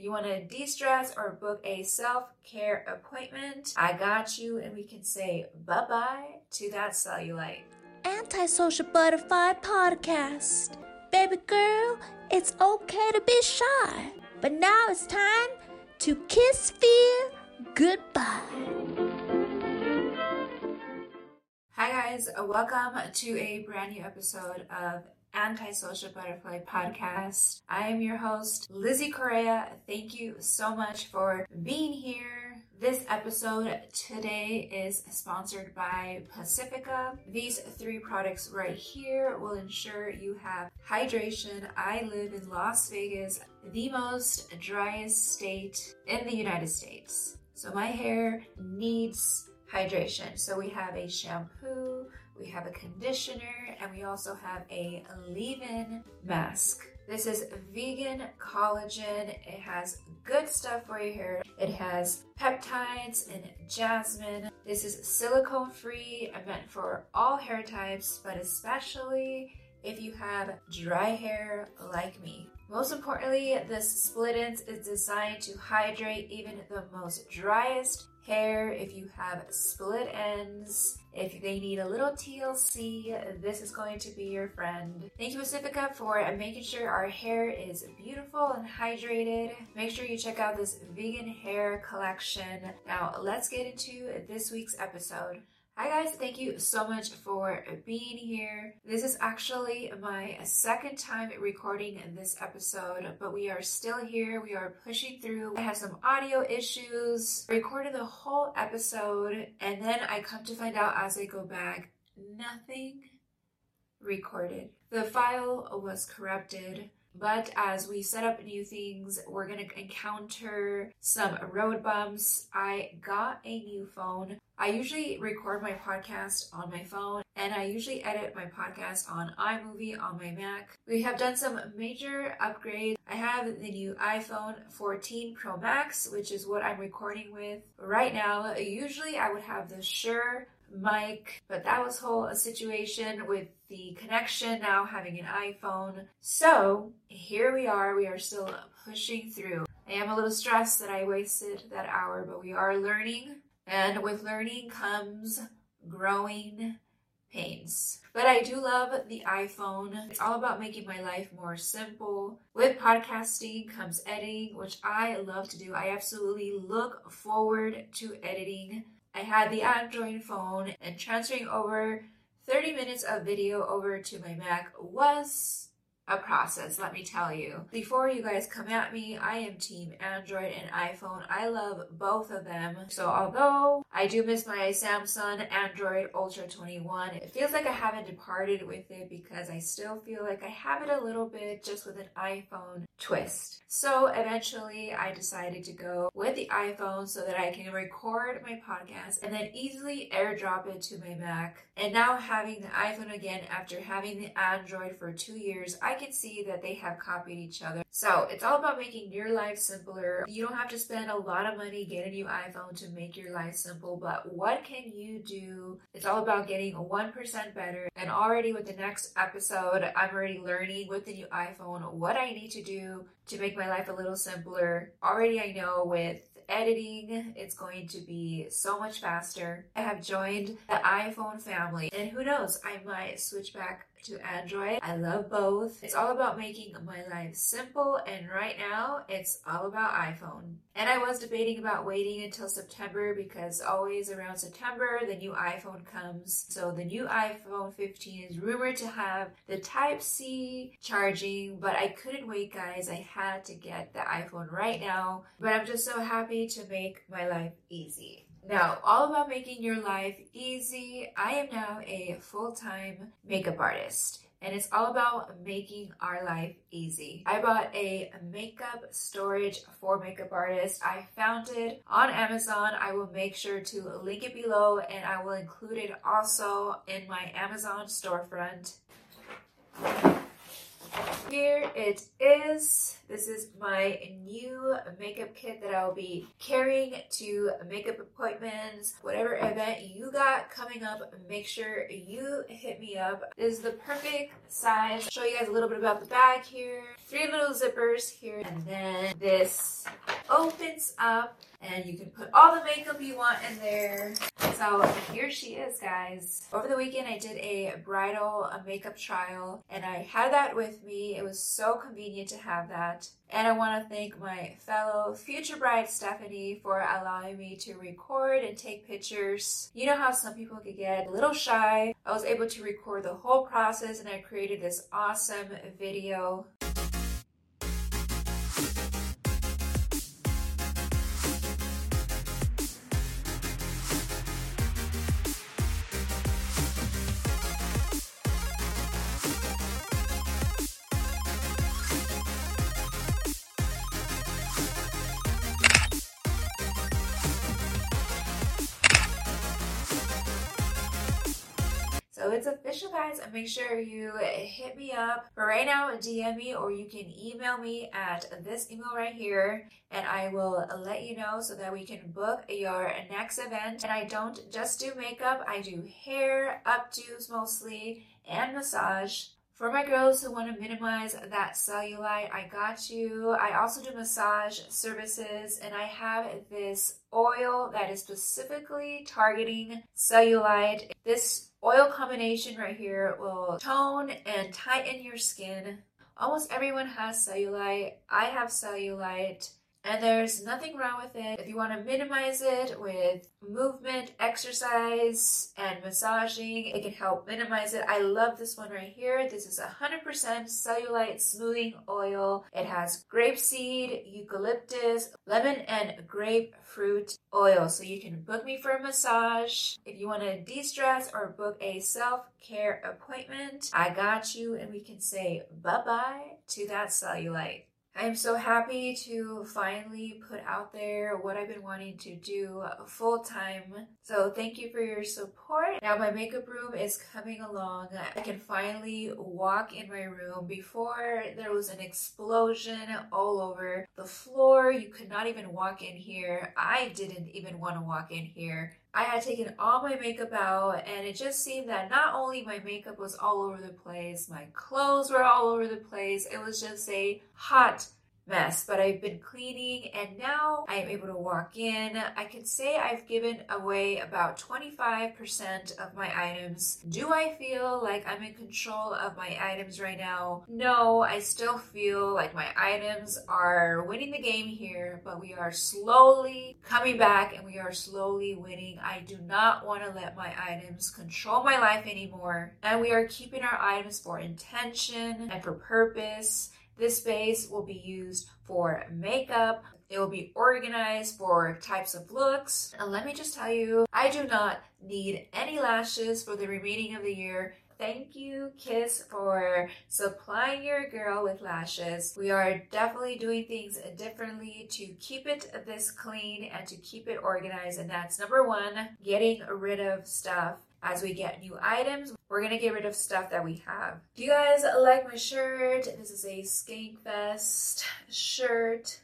If you want to de stress or book a self care appointment, I got you, and we can say bye bye to that cellulite. Antisocial Butterfly Podcast. Baby girl, it's okay to be shy, but now it's time to kiss fear goodbye. Hi, guys. Welcome to a brand new episode of Antisocial Butterfly Podcast. I am your host, Lissy Correa. Thank you so much for being here. This episode today is sponsored by Pacifica. These three products right here will ensure you have hydration. I live in Las Vegas, the most driest state in the United States. So my hair needs hydration. So we have a shampoo, we have a conditioner, and we also have a leave-in mask. This is vegan collagen. It has good stuff for your hair. It has peptides and jasmine. This is silicone free meant for all hair types, but especially if you have dry hair like me. Most importantly, this split ends is designed to hydrate even the most driest hair. If you have split ends, if they need a little TLC, this is going to be your friend. Thank you Pacifica for making sure our hair is beautiful and hydrated. Make sure you check out this vegan hair collection. Now let's get into this week's episode. Hi guys, thank you so much for being here. This is actually my second time recording this episode, but we are still here. We are pushing through. I have some audio issues. I recorded the whole episode, and then I come to find out as I go back, nothing recorded. The file was corrupted. But as we set up new things, we're going to encounter some road bumps. I got a new phone. I usually record my podcast on my phone and I usually edit my podcast on iMovie on my Mac. We have done some major upgrades. I have the new iPhone 14 Pro Max, which is what I'm recording with right now. Usually I would have the Shure mic, but that was whole a situation with the connection now having an iPhone. So here we are, we are still pushing through. I am a little stressed that I wasted that hour, but we are learning, and with learning comes growing pains. But I do love the iPhone. It's all about making my life more simple. With podcasting comes editing, which I love to do. I absolutely look forward to editing. I had the Android phone and transferring over 30 minutes of video over to my Mac was a process, let me tell you. Before you guys come at me, I am team Android and iPhone. I love both of them. So although I do miss my Samsung Android Ultra 21, it feels like I haven't departed with it because I still feel like I have it a little bit just with an iPhone twist. So eventually I decided to go with the iPhone so that I can record my podcast and then easily airdrop it to my Mac. And now having the iPhone again after having the Android for two years, I can see that they have copied each other. So it's all about making your life simpler. You don't have to spend a lot of money getting a new iPhone to make your life simple, but what can you do? It's all about getting 1% better. And already with the next episode, I'm already learning with the new iPhone what I need to do to make my life a little simpler. Already I know with editing, it's going to be so much faster. I have joined the iPhone family, and who knows, I might switch back to Android. I love both. It's all about making my life simple, and right now it's all about iPhone. And I was debating about waiting until September because always around September the new iPhone comes. So the new iPhone 15 is rumored to have the Type C charging, but I couldn't wait, guys. I had to get the iPhone right now. But I'm just so happy to make my life easy. Now, all about making your life easy. I am now a full time makeup artist and it's all about making our life easy. I bought a makeup storage for makeup artists. I found it on Amazon. I will make sure to link it below and I will include it also in my Amazon storefront. Here it is. This is my new makeup kit that I'll be carrying to makeup appointments, whatever event you got coming up, make sure you hit me up. This is the perfect size. Show you guys a little bit about the bag here. Three little zippers here, and then this opens up and you can put all the makeup you want in there. So here she is, guys. Over the weekend, I did a bridal a makeup trial and I had that with me. It was so convenient to have that. And I want to thank my fellow future bride Stephanie for allowing me to record and take pictures. You know how some people could get a little shy. I was able to record the whole process and I created this awesome video. It's official, guys. Make sure you hit me up. Right now, DM me or you can email me at this email right here and I will let you know so that we can book your next event. And I don't just do makeup, I do hair, updos mostly, and massage. For my girls who want to minimize that cellulite, I got you. I also do massage services and I have this oil that is specifically targeting cellulite. This oil combination right here will tone and tighten your skin. Almost everyone has cellulite. I have cellulite. And there's nothing wrong with it. If you want to minimize it with movement, exercise, and massaging, it can help minimize it. I love this one right here. This is 100% cellulite smoothing oil. It has grapeseed, eucalyptus, lemon, and grapefruit oil. So you can book me for a massage. If you want to de stress or book a self care appointment, I got you, and we can say bye bye to that cellulite. I'm so happy to finally put out there what I've been wanting to do full time. So thank you for your support. Now my makeup room is coming along. I can finally walk in my room. Before there was an explosion all over the floor. You could not even walk in here. I didn't even want to walk in here. I had taken all my makeup out, and it just seemed that not only my makeup was all over the place, my clothes were all over the place. It was just a hot mess, but I've been cleaning and now I am able to walk in. I can say I've given away about 25% of my items. Do I feel like I'm in control of my items right now? No, I still feel like my items are winning the game here, but we are slowly coming back and we are slowly winning. I do not want to let my items control my life anymore. And we are keeping our items for intention and for purpose. This space will be used for makeup. It will be organized for types of looks. And let me just tell you, I do not need any lashes for the remaining of the year. Thank you, Kiss, for supplying your girl with lashes. We are definitely doing things differently to keep it this clean and to keep it organized. And that's number one, getting rid of stuff as we get new items. We're gonna get rid of stuff that we have. Do you guys like my shirt? This is a Skankfest shirt.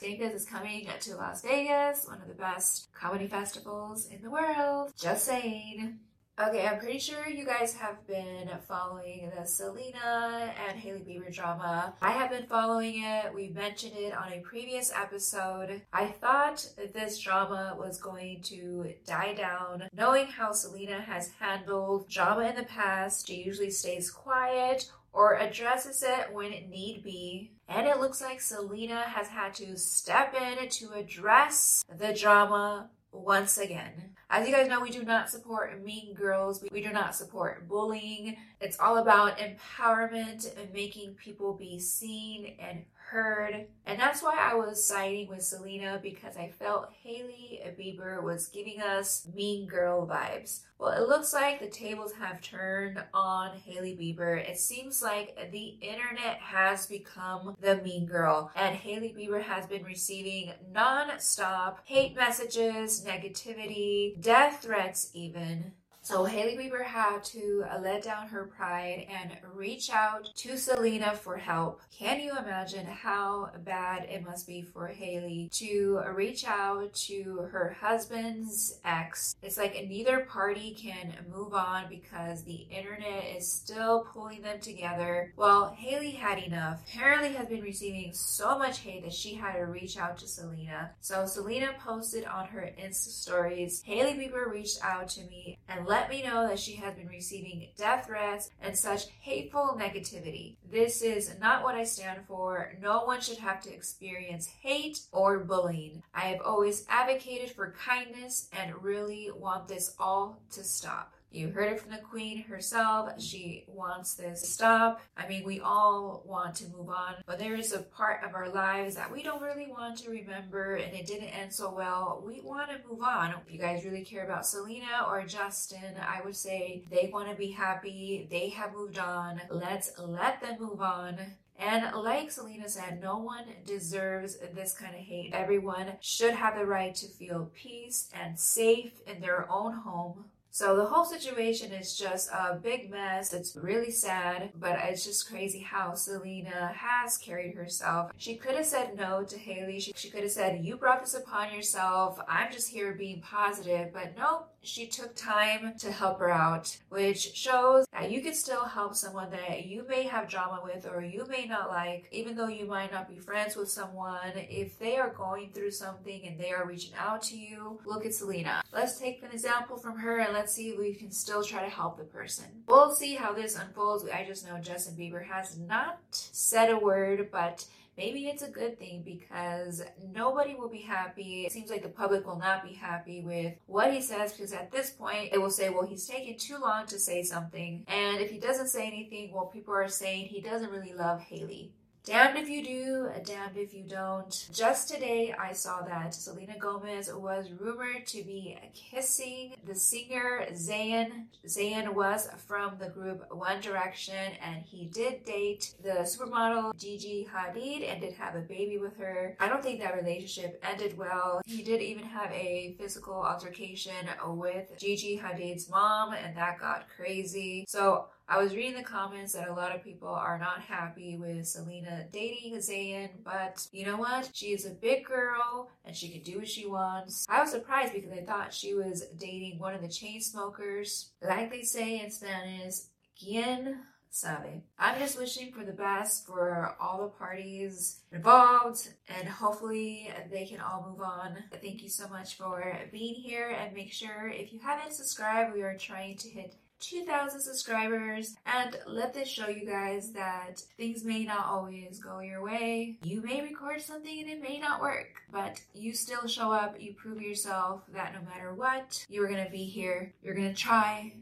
Skankfest is coming to Las Vegas, one of the best comedy festivals in the world. Just saying. Okay, I'm pretty sure you guys have been following the Selena and Hailey Bieber drama. I have been following it. We mentioned it on a previous episode. I thought this drama was going to die down. Knowing how Selena has handled drama in the past, she usually stays quiet or addresses it when it need be. And it looks like Selena has had to step in to address the drama once again. As you guys know, we do not support mean girls. We do not support bullying. It's all about empowerment and making people be seen and heard. And that's why I was siding with Selena because I felt Hailey Bieber was giving us mean girl vibes. Well, it looks like the tables have turned on Hailey Bieber. It seems like the internet has become the mean girl, and Hailey Bieber has been receiving non stop hate messages, negativity, death threats, even. So Hailey Bieber had to uh, let down her pride and reach out to Selena for help. Can you imagine how bad it must be for Hailey to reach out to her husband's ex? It's like neither party can move on because the internet is still pulling them together. Well, Hailey had enough. Apparently has been receiving so much hate that she had to reach out to Selena. So Selena posted on her Insta stories, Hailey Bieber reached out to me and let let me know that she has been receiving death threats and such hateful negativity. This is not what I stand for. No one should have to experience hate or bullying. I have always advocated for kindness and really want this all to stop. You heard it from the queen herself. She wants this to stop. I mean, we all want to move on, but there is a part of our lives that we don't really want to remember and it didn't end so well. We want to move on. If you guys really care about Selena or Justin, I would say they want to be happy. They have moved on. Let's let them move on. And like Selena said, no one deserves this kind of hate. Everyone should have the right to feel peace and safe in their own home so the whole situation is just a big mess. It's really sad, but it's just crazy how Selena has carried herself. She could have said no to Hailey. She, she could have said, You brought this upon yourself. I'm just here being positive. But nope, she took time to help her out, which shows that you can still help someone that you may have drama with or you may not like, even though you might not be friends with someone. If they are going through something and they are reaching out to you, look at Selena. Let's take an example from her and let's see if we can still try to help the person. We'll see how this unfolds. I just know Justin Bieber has not said a word, but maybe it's a good thing because nobody will be happy. It seems like the public will not be happy with what he says because at this point it will say, well, he's taking too long to say something. And if he doesn't say anything, well, people are saying he doesn't really love Hailey. Damned if you do, damned if you don't. Just today, I saw that Selena Gomez was rumored to be kissing the singer Zayn. Zayn was from the group One Direction, and he did date the supermodel Gigi Hadid and did have a baby with her. I don't think that relationship ended well. He did even have a physical altercation with Gigi Hadid's mom, and that got crazy. So I was reading the comments that a lot of people are not happy with Selena dating Zayn, but you know what? She is a big girl and she can do what she wants. I was surprised because I thought she was dating one of the Chainsmokers. Like they say in Spanish, quien sabe. I'm just wishing for the best for all the parties involved and hopefully they can all move on. Thank you so much for being here and make sure if you haven't subscribed, we are trying to hit 2,000 subscribers and let this show you guys that things may not always go your way. You may record something and it may not work, but you still show up, you prove yourself that no matter what, you're gonna be here, you're gonna try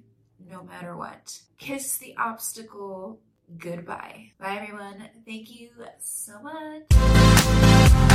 no matter what. Kiss the obstacle goodbye. Bye everyone. Thank you so much.